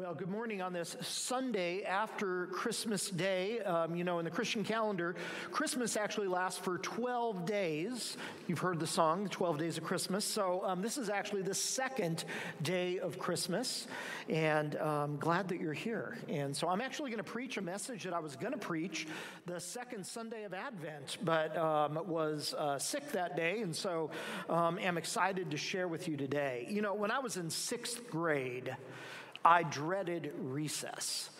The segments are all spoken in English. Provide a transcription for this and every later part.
Well, good morning on this Sunday after Christmas Day. Um, you know, in the Christian calendar, Christmas actually lasts for 12 days. You've heard the song, 12 Days of Christmas. So, um, this is actually the second day of Christmas, and um, glad that you're here. And so, I'm actually going to preach a message that I was going to preach the second Sunday of Advent, but um, was uh, sick that day, and so um, am excited to share with you today. You know, when I was in sixth grade, I dreaded recess.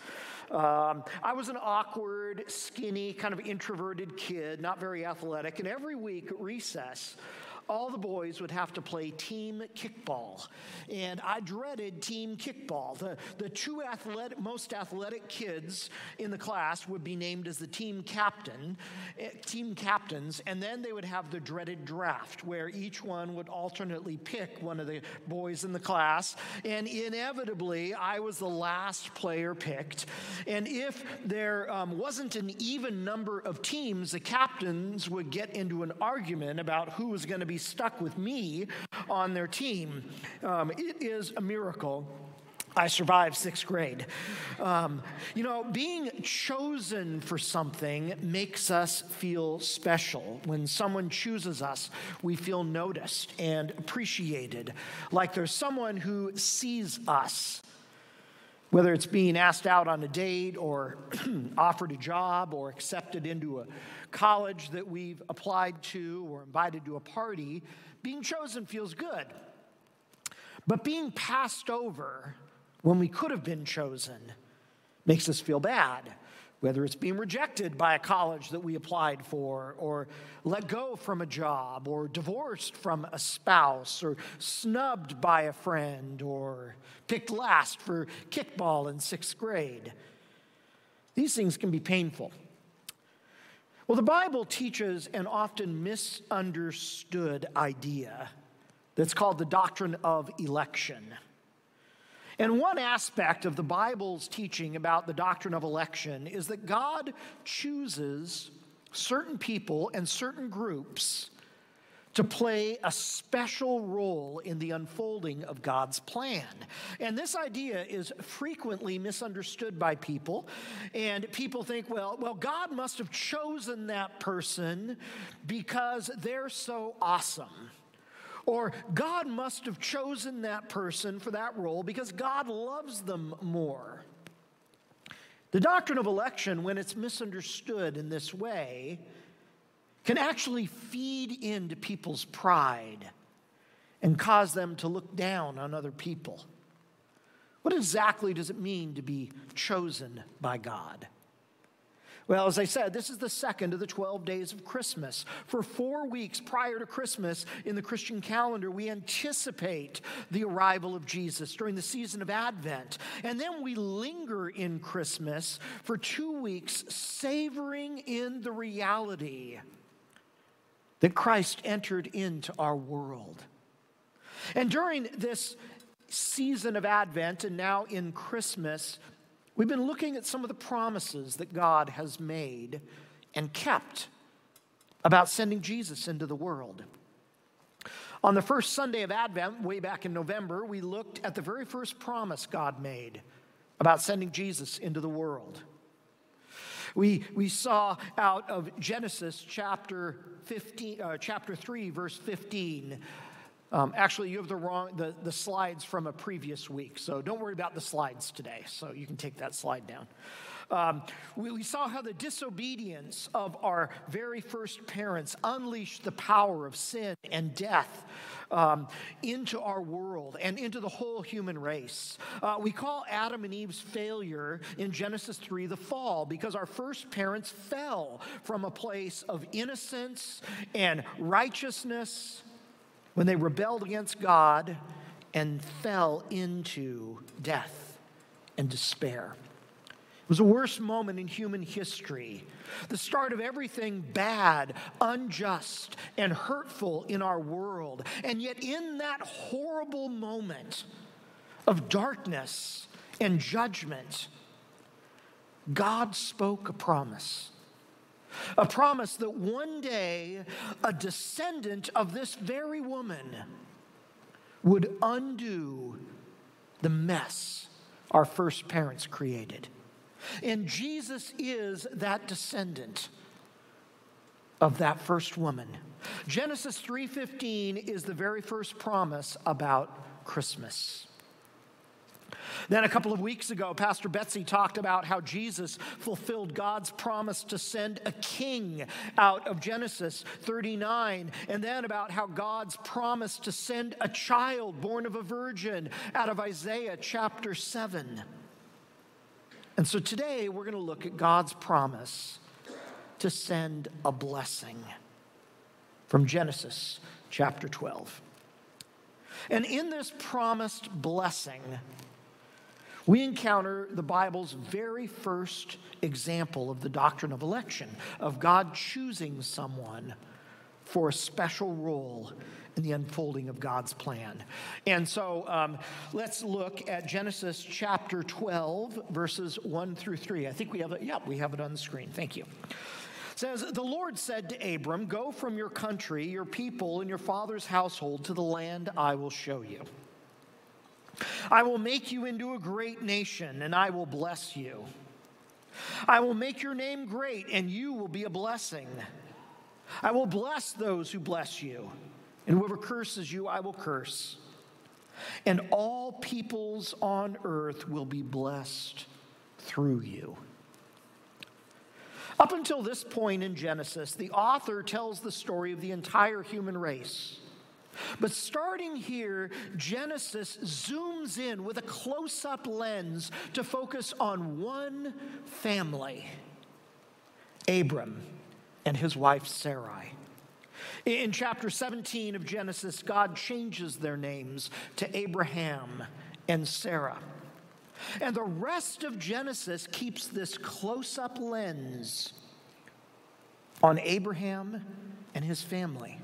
Um, I was an awkward, skinny, kind of introverted kid, not very athletic, and every week at recess, all the boys would have to play team kickball. And I dreaded team kickball. The, the two athletic, most athletic kids in the class would be named as the team captain, eh, team captains, and then they would have the dreaded draft, where each one would alternately pick one of the boys in the class. And inevitably, I was the last player picked. And if there um, wasn't an even number of teams, the captains would get into an argument about who was going to be stuck with me on their team. Um, it is a miracle. I survived sixth grade. Um, you know, being chosen for something makes us feel special. When someone chooses us, we feel noticed and appreciated, like there's someone who sees us. Whether it's being asked out on a date or offered a job or accepted into a college that we've applied to or invited to a party, being chosen feels good. But being passed over when we could have been chosen makes us feel bad, whether it's being rejected by a college that we applied for, or let go from a job, or divorced from a spouse, or snubbed by a friend, or picked last for kickball in sixth grade. These things can be painful. Well, the Bible teaches an often misunderstood idea that's called the doctrine of election. And one aspect of the Bible's teaching about the doctrine of election is that God chooses certain people and certain groups to play a special role in the unfolding of God's plan. And this idea is frequently misunderstood by people. And people think, well, well, God must have chosen that person because they're so awesome. Or God must have chosen that person for that role because God loves them more. The doctrine of election, when it's misunderstood in this way, can actually feed into people's pride and cause them to look down on other people. What exactly does it mean to be chosen by God? Well, as I said, this is the second of the 12 days of Christmas. For four weeks prior to Christmas in the Christian calendar, we anticipate the arrival of Jesus during the season of Advent. And then we linger in Christmas for two weeks, savoring in the reality that Christ entered into our world. And during this season of Advent and now in Christmas, we've been looking at some of the promises that God has made and kept about sending Jesus into the world. On the first Sunday of Advent, way back in November, we looked at the very first promise God made about sending Jesus into the world. We, we saw out of Genesis chapter 15, uh, chapter 3, verse 15. Um, actually, you have the wrong the, the slides from a previous week, so don't worry about the slides today. So you can take that slide down. Um, we, we, saw how the disobedience of our very first parents unleashed the power of sin and death um, into our world and into the whole human race. Uh, we call Adam and Eve's failure in Genesis 3 the fall because our first parents fell from a place of innocence and righteousness when they rebelled against God and fell into death and despair It was the worst moment in human history. The start of everything bad, unjust, and hurtful in our world. And yet, in that horrible moment of darkness and judgment, God spoke a promise. A promise that one day a descendant of this very woman would undo the mess our first parents created. And Jesus is that descendant of that first woman. Genesis 3:15 is the very first promise about Christmas. Then, a couple of weeks ago, Pastor Betsy talked about how Jesus fulfilled God's promise to send a king out of Genesis 39, and then about how God's promise to send a child born of a virgin out of Isaiah chapter 7. And so today, we're going to look at God's promise to send a blessing from Genesis chapter 12. And in this promised blessing, we encounter the Bible's very first example of the doctrine of election, of God choosing someone for a special role in the unfolding of God's plan. And so um, let's look at Genesis chapter 12, verses 1 through 3. I think we have it, yeah, we have it on the screen. Thank you. Says, The Lord said to Abram, Go from your country, your people, and your father's household to the land I will show you. I will make you into a great nation, and I will bless you. I will make your name great, and you will be a blessing. I will bless those who bless you, and whoever curses you, I will curse. And all peoples on earth will be blessed through you. Up until this point in Genesis, the author tells the story of the entire human race. But starting here, Genesis zooms in with a close up lens to focus on one family Abram and his wife Sarai. In chapter 17 of Genesis, God changes their names to Abraham and Sarah. And the rest of Genesis keeps this close up lens on Abraham and his family.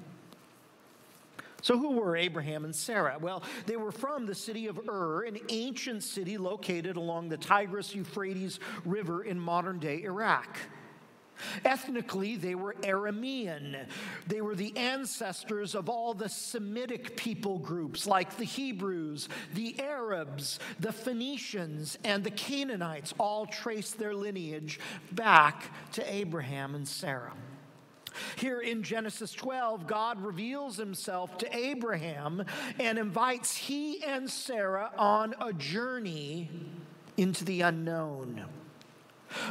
So, who were Abraham and Sarah? Well, they were from the city of Ur, an ancient city located along the Tigris Euphrates River in modern day Iraq. Ethnically, they were Aramean. They were the ancestors of all the Semitic people groups like the Hebrews, the Arabs, the Phoenicians, and the Canaanites all trace their lineage back to Abraham and Sarah. Here in Genesis 12, God reveals himself to Abraham and invites he and Sarah on a journey into the unknown.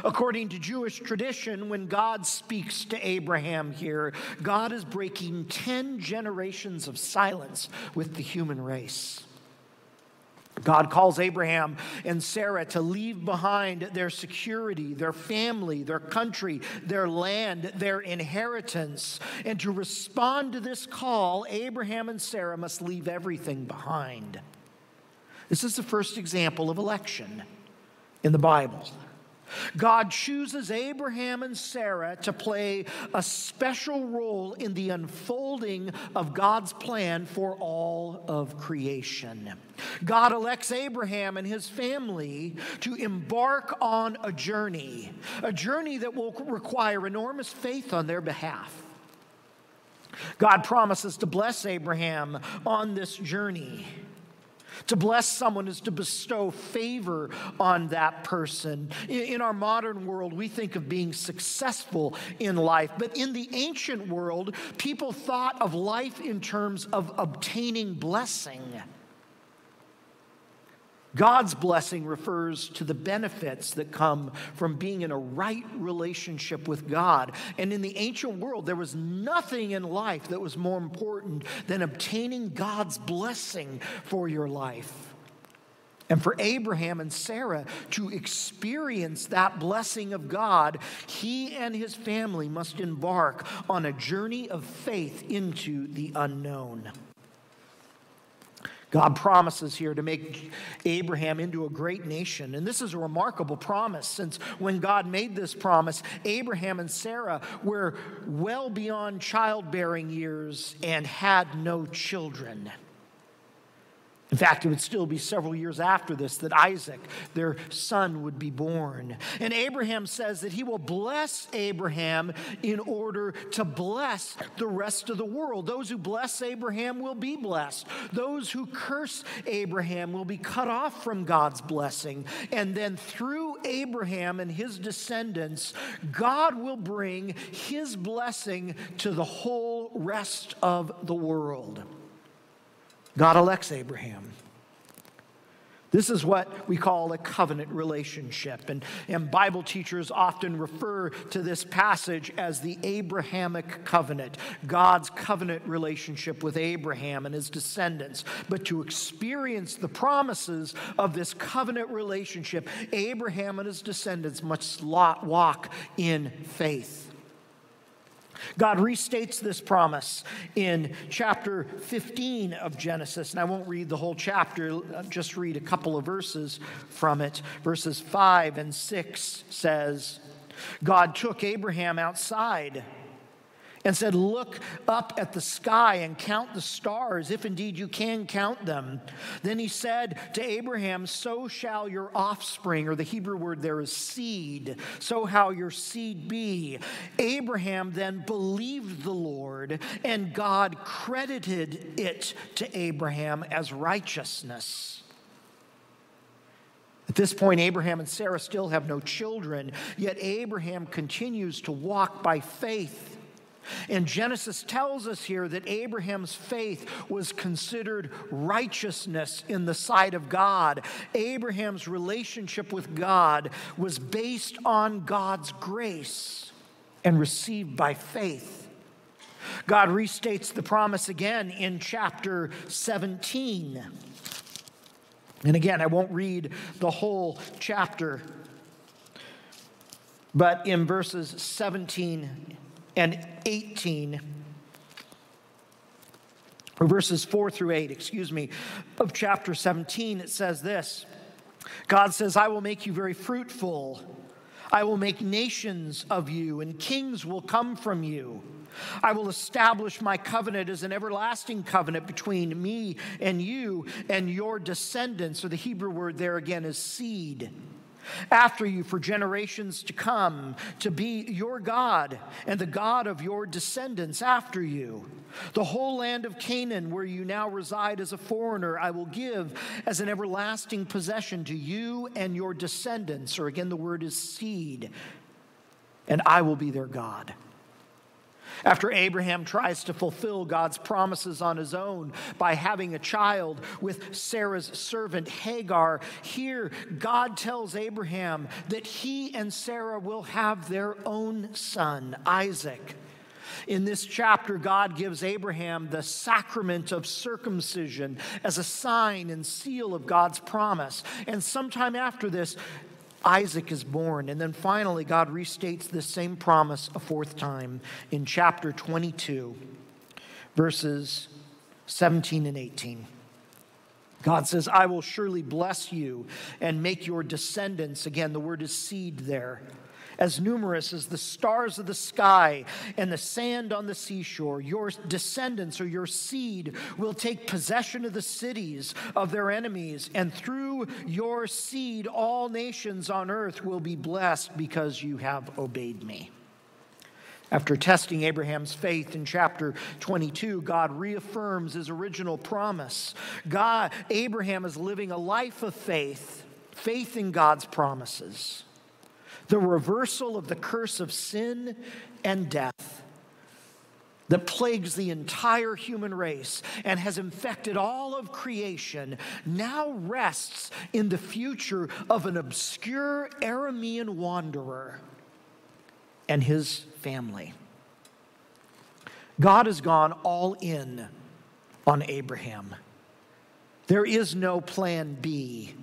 According to Jewish tradition, when God speaks to Abraham here, God is breaking 10 generations of silence with the human race. God calls Abraham and Sarah to leave behind their security, their family, their country, their land, their inheritance. And to respond to this call, Abraham and Sarah must leave everything behind. This is the first example of election in the Bible. God chooses Abraham and Sarah to play a special role in the unfolding of God's plan for all of creation. God elects Abraham and his family to embark on a journey, a journey that will require enormous faith on their behalf. God promises to bless Abraham on this journey. To bless someone is to bestow favor on that person. In our modern world, we think of being successful in life, but in the ancient world, people thought of life in terms of obtaining blessing. God's blessing refers to the benefits that come from being in a right relationship with God. And in the ancient world, there was nothing in life that was more important than obtaining God's blessing for your life. And for Abraham and Sarah to experience that blessing of God, he and his family must embark on a journey of faith into the unknown. God promises here to make Abraham into a great nation. And this is a remarkable promise since when God made this promise, Abraham and Sarah were well beyond childbearing years and had no children. In fact, it would still be several years after this that Isaac, their son, would be born. And Abraham says that he will bless Abraham in order to bless the rest of the world. Those who bless Abraham will be blessed. Those who curse Abraham will be cut off from God's blessing. And then through Abraham and his descendants, God will bring his blessing to the whole rest of the world. God elects Abraham. This is what we call a covenant relationship. And, and Bible teachers often refer to this passage as the Abrahamic covenant, God's covenant relationship with Abraham and his descendants. But to experience the promises of this covenant relationship, Abraham and his descendants must walk in faith. God restates this promise in chapter 15 of Genesis, and I won't read the whole chapter, I'll just read a couple of verses from it. Verses 5 and 6 says, God took Abraham outside and said, Look up at the sky and count the stars, if indeed you can count them. Then he said to Abraham, So shall your offspring, or the Hebrew word there is seed, so how your seed be. Abraham then believed the Lord, and God credited it to Abraham as righteousness. At this point, Abraham and Sarah still have no children, yet Abraham continues to walk by faith and Genesis tells us here that Abraham's faith was considered righteousness in the sight of God. Abraham's relationship with God was based on God's grace and received by faith. God restates the promise again in chapter 17. And again, I won't read the whole chapter, but in verses 17 and 18, or verses 4 through 8, excuse me, of chapter 17, it says this God says, I will make you very fruitful. I will make nations of you, and kings will come from you. I will establish my covenant as an everlasting covenant between me and you and your descendants, or the Hebrew word there again is seed after you for generations to come, to be your God and the God of your descendants after you. The whole land of Canaan, where you now reside as a foreigner, I will give as an everlasting possession to you and your descendants, or again, the word is seed, and I will be their God. After Abraham tries to fulfill God's promises on his own by having a child with Sarah's servant Hagar, here God tells Abraham that he and Sarah will have their own son, Isaac. In this chapter, God gives Abraham the sacrament of circumcision as a sign and seal of God's promise. And sometime after this, Isaac is born. And then finally, God restates this same promise a fourth time in chapter 22, verses 17 and 18. God says, I will surely bless you and make your descendants, again, the word is seed there as numerous as the stars of the sky and the sand on the seashore. Your descendants or your seed will take possession of the cities of their enemies, and through your seed, all nations on earth will be blessed because you have obeyed me. After testing Abraham's faith in chapter 22, God reaffirms his original promise. God, Abraham is living a life of faith, faith in God's promises the reversal of the curse of sin and death that plagues the entire human race and has infected all of creation now rests in the future of an obscure Aramean wanderer and his family. God has gone all in on Abraham. There is no plan B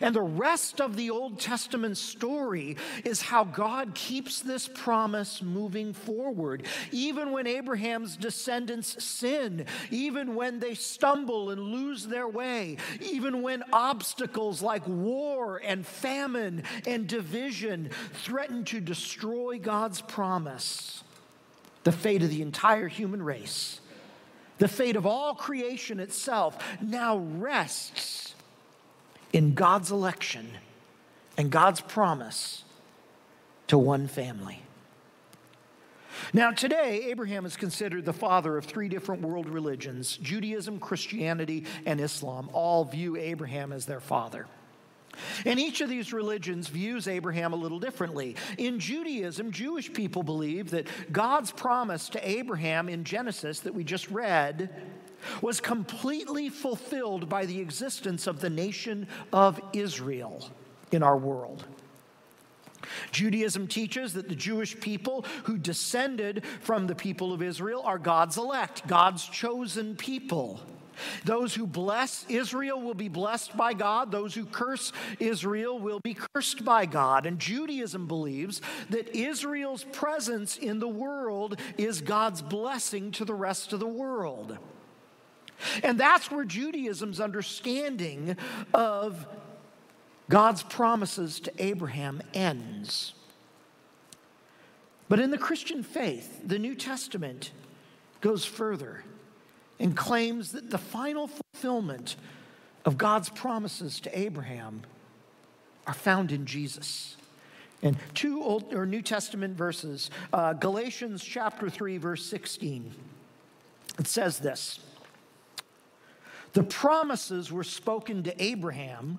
and the rest of the Old Testament story is how God keeps this promise moving forward. Even when Abraham's descendants sin, even when they stumble and lose their way, even when obstacles like war and famine and division threaten to destroy God's promise, the fate of the entire human race. the fate of all creation itself, now rests in God's election and God's promise to one family. Now, today, Abraham is considered the father of three different world religions Judaism, Christianity, and Islam. All view Abraham as their father. And each of these religions views Abraham a little differently. In Judaism, Jewish people believe that God's promise to Abraham in Genesis that we just read was completely fulfilled by the existence of the nation of Israel in our world. Judaism teaches that the Jewish people who descended from the people of Israel are God's elect, God's chosen people. Those who bless Israel will be blessed by God. Those who curse Israel will be cursed by God. And Judaism believes that Israel's presence in the world is God's blessing to the rest of the world. And that's where Judaism's understanding of God's promises to Abraham ends. But in the Christian faith, the New Testament goes further and claims that the final fulfillment of God's promises to Abraham are found in Jesus. And two Old or New Testament verses, uh, Galatians chapter 3, verse 16. It says this The promises were spoken to Abraham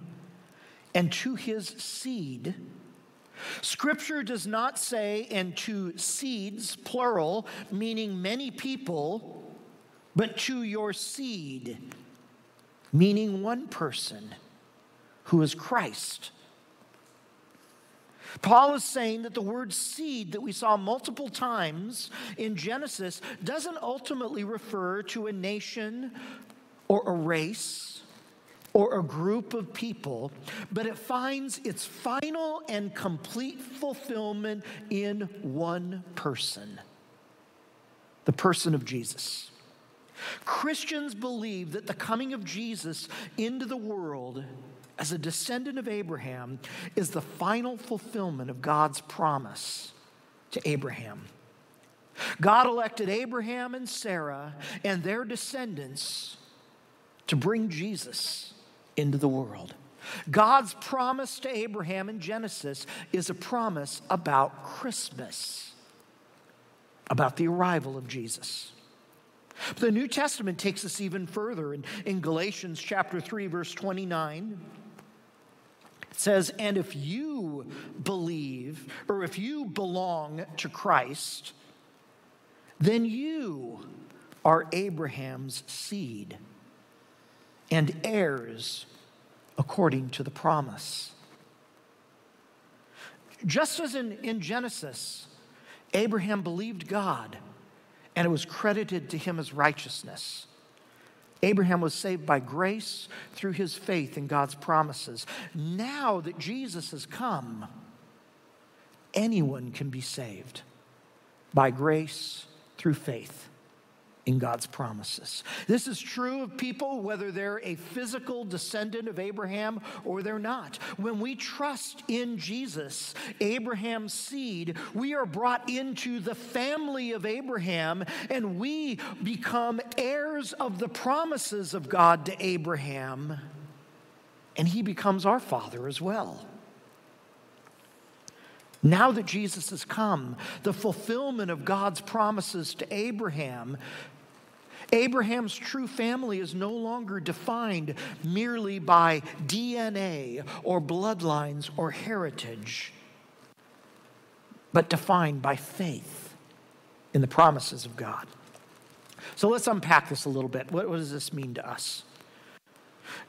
and to his seed. Scripture does not say, and to seeds, plural, meaning many people but to your seed, meaning one person who is Christ. Paul is saying that the word seed that we saw multiple times in Genesis doesn't ultimately refer to a nation or a race or a group of people, but it finds its final and complete fulfillment in one person the person of Jesus. Christians believe that the coming of Jesus into the world as a descendant of Abraham is the final fulfillment of God's promise to Abraham. God elected Abraham and Sarah and their descendants to bring Jesus into the world. God's promise to Abraham in Genesis is a promise about Christmas, about the arrival of Jesus. But the New Testament takes us even further. In, in Galatians chapter 3, verse 29, it says, And if you believe, or if you belong to Christ, then you are Abraham's seed and heirs according to the promise. Just as in, in Genesis, Abraham believed God and it was credited to him as righteousness. Abraham was saved by grace through his faith in God's promises. Now that Jesus has come, anyone can be saved by grace through faith in God's promises. This is true of people, whether they're a physical descendant of Abraham or they're not. When we trust in Jesus, Abraham's seed, we are brought into the family of Abraham and we become heirs of the promises of God to Abraham, and he becomes our father as well. Now that Jesus has come, the fulfillment of God's promises to Abraham Abraham's true family is no longer defined merely by DNA or bloodlines or heritage, but defined by faith in the promises of God. So let's unpack this a little bit. What, does this mean to us?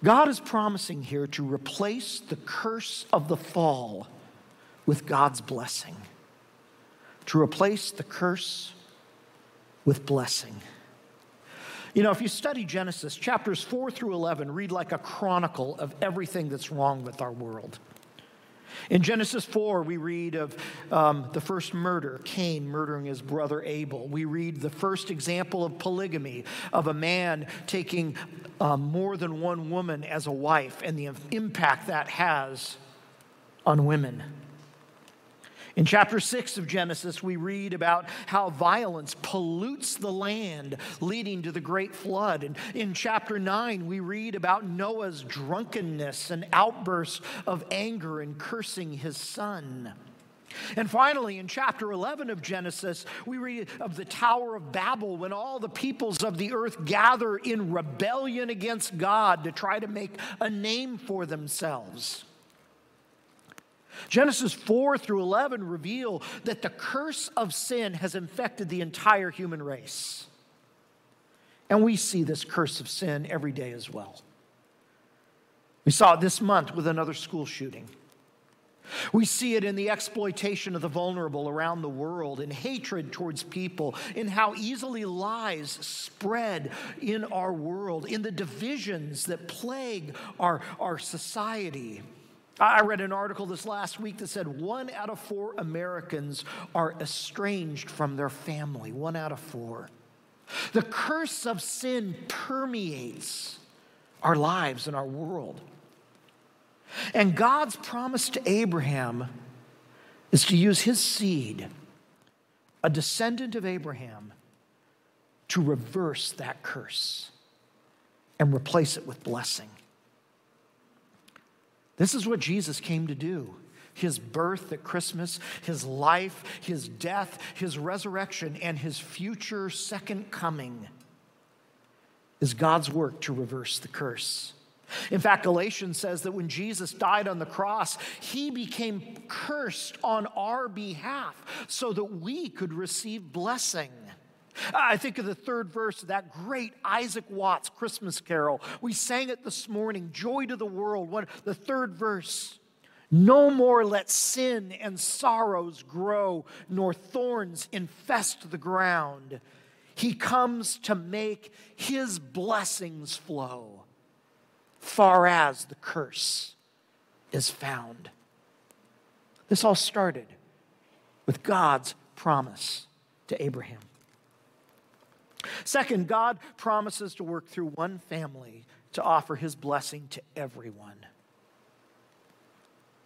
God is promising here to replace the curse of the fall with God's blessing, to replace the curse with blessing. You know, if you study Genesis, chapters 4 through 11 read like a chronicle of everything that's wrong with our world. In Genesis 4, we read of um, the first murder, Cain murdering his brother Abel. We read the first example of polygamy, of a man taking um, more than one woman as a wife and the impact that has on women. In chapter 6 of Genesis, we read about how violence pollutes the land, leading to the great flood. And in chapter 9, we read about Noah's drunkenness and outbursts of anger and cursing his son. And finally, in chapter 11 of Genesis, we read of the Tower of Babel when all the peoples of the earth gather in rebellion against God to try to make a name for themselves. Genesis 4 through 11 reveal that the curse of sin has infected the entire human race. And we see this curse of sin every day as well. We saw it this month with another school shooting. We see it in the exploitation of the vulnerable around the world, in hatred towards people, in how easily lies spread in our world, in the divisions that plague our, our society. I read an article this last week that said one out of four Americans are estranged from their family. One out of four. The curse of sin permeates our lives and our world. And God's promise to Abraham is to use his seed, a descendant of Abraham, to reverse that curse and replace it with blessing. This is what Jesus came to do. His birth at Christmas, his life, his death, his resurrection, and his future second coming is God's work to reverse the curse. In fact, Galatians says that when Jesus died on the cross, he became cursed on our behalf so that we could receive blessing. I think of the third verse of that great Isaac Watts Christmas carol. We sang it this morning, Joy to the World. What, the third verse. No more let sin and sorrows grow, nor thorns infest the ground. He comes to make his blessings flow, far as the curse is found. This all started with God's promise to Abraham. Second, God promises to work through one family to offer his blessing to everyone.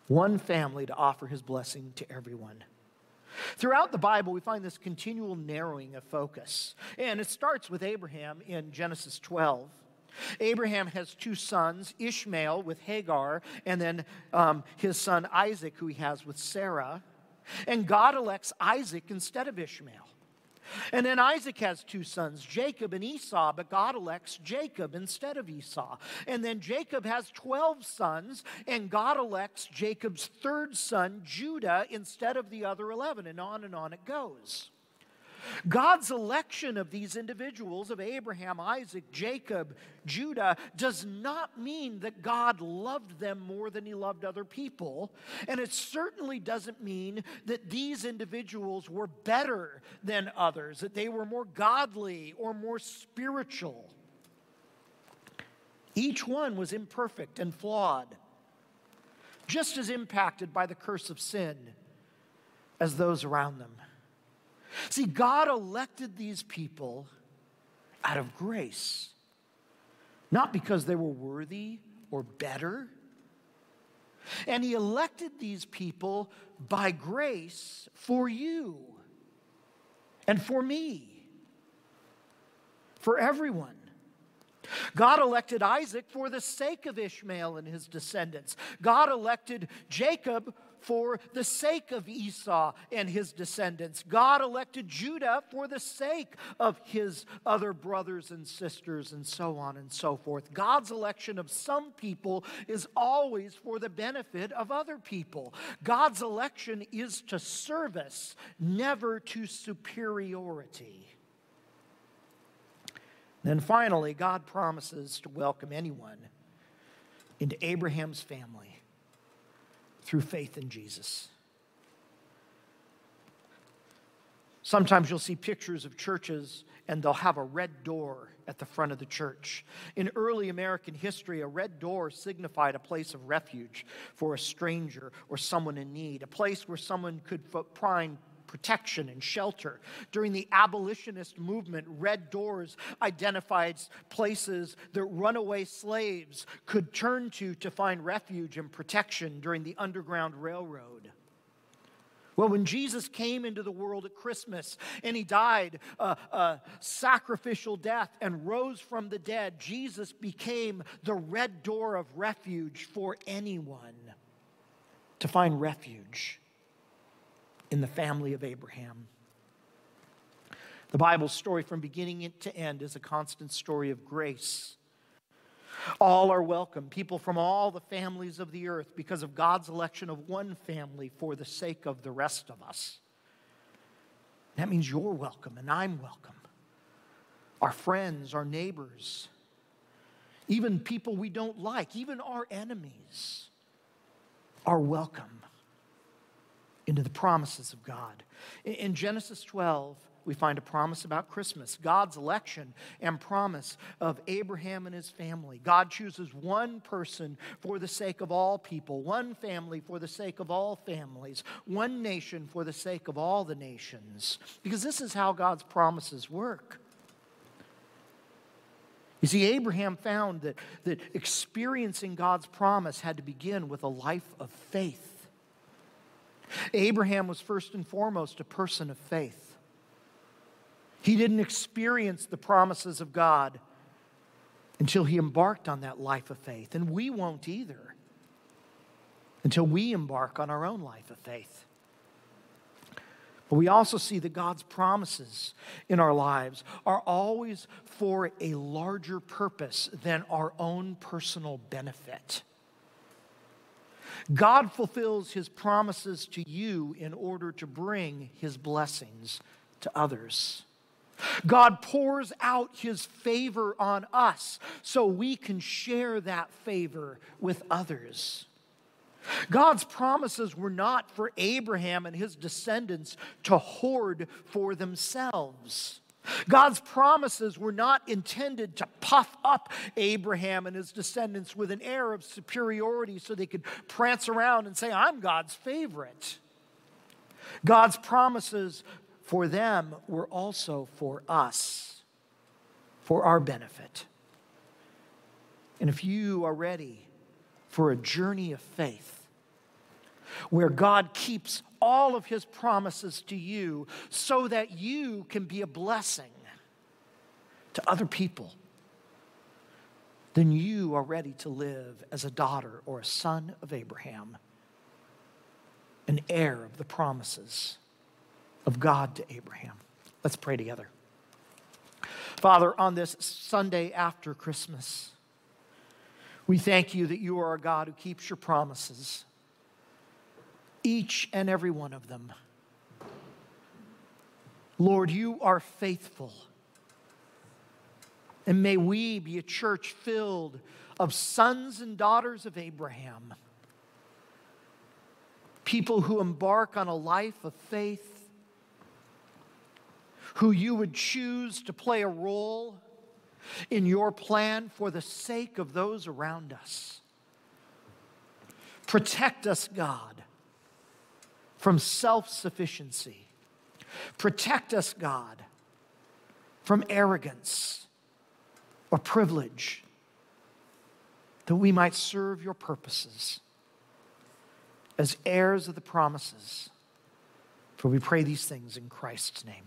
One family to offer his blessing to everyone. Throughout the Bible, we find this continual narrowing of focus. And it starts with Abraham in Genesis 12. Abraham has two sons, Ishmael with Hagar, and then um, his son Isaac, who he has with Sarah. And God elects Isaac instead of Ishmael. And then Isaac has two sons, Jacob and Esau, but God elects Jacob instead of Esau. And then Jacob has 12 sons, and God elects Jacob's third son, Judah, instead of the other 11. And on and on it goes. God's election of these individuals, of Abraham, Isaac, Jacob, Judah, does not mean that God loved them more than he loved other people. And it certainly doesn't mean that these individuals were better than others, that they were more godly or more spiritual. Each one was imperfect and flawed, just as impacted by the curse of sin as those around them. See, God elected these people out of grace, not because they were worthy or better. And He elected these people by grace for you and for me, for everyone. God elected Isaac for the sake of Ishmael and his descendants. God elected Jacob for the sake of Esau and his descendants. God elected Judah for the sake of his other brothers and sisters, and so on and so forth. God's election of some people is always for the benefit of other people. God's election is to service, never to superiority. Then finally, God promises to welcome anyone into Abraham's family through faith in Jesus. Sometimes you'll see pictures of churches and they'll have a red door at the front of the church. In early American history, a red door signified a place of refuge for a stranger or someone in need, a place where someone could find protection and shelter. During the abolitionist movement, red doors identified places that runaway slaves could turn to to find refuge and protection during the Underground Railroad. Well, when Jesus came into the world at Christmas and he died a, a, sacrificial death and rose from the dead, Jesus became the red door of refuge for anyone to find refuge in the family of Abraham. The Bible's story from beginning to end is a constant story of grace all are welcome, people from all the families of the earth, because of God's election of one family for the sake of the rest of us. That means you're welcome and I'm welcome. Our friends, our neighbors, even people we don't like, even our enemies are welcome into the promises of God. In Genesis 12, we find a promise about Christmas, God's election and promise of Abraham and his family. God chooses one person for the sake of all people, one family for the sake of all families, one nation for the sake of all the nations. Because this is how God's promises work. You see, Abraham found that, that experiencing God's promise had to begin with a life of faith. Abraham was first and foremost a person of faith. He didn't experience the promises of God until he embarked on that life of faith. And we won't either until we embark on our own life of faith. But we also see that God's promises in our lives are always for a larger purpose than our own personal benefit. God fulfills his promises to you in order to bring his blessings to others. God pours out his favor on us so we can share that favor with others. God's promises were not for Abraham and his descendants to hoard for themselves. God's promises were not intended to puff up Abraham and his descendants with an air of superiority so they could prance around and say, I'm God's favorite. God's promises for them were also for us, for our benefit. And if you are ready for a journey of faith, where God keeps all of his promises to you so that you can be a blessing to other people, then you are ready to live as a daughter or a son of Abraham, an heir of the promises of God to Abraham. Let's pray together. Father, on this Sunday after Christmas, we thank you that you are a God who keeps your promises, each and every one of them. Lord, you are faithful. And may we be a church filled of sons and daughters of Abraham, people who embark on a life of faith who you would choose to play a role in your plan for the sake of those around us. Protect us, God, from self sufficiency. Protect us, God, from arrogance or privilege, that we might serve your purposes as heirs of the promises. For we pray these things in Christ's name.